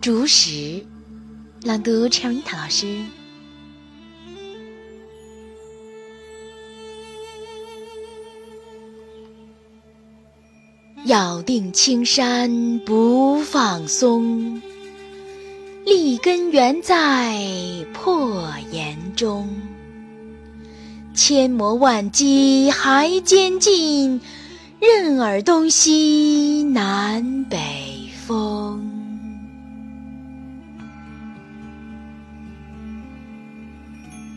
竹石，朗读陈文桃老师。咬定青山不放松，立根原在破岩中。千磨万击还坚劲，任尔东西南北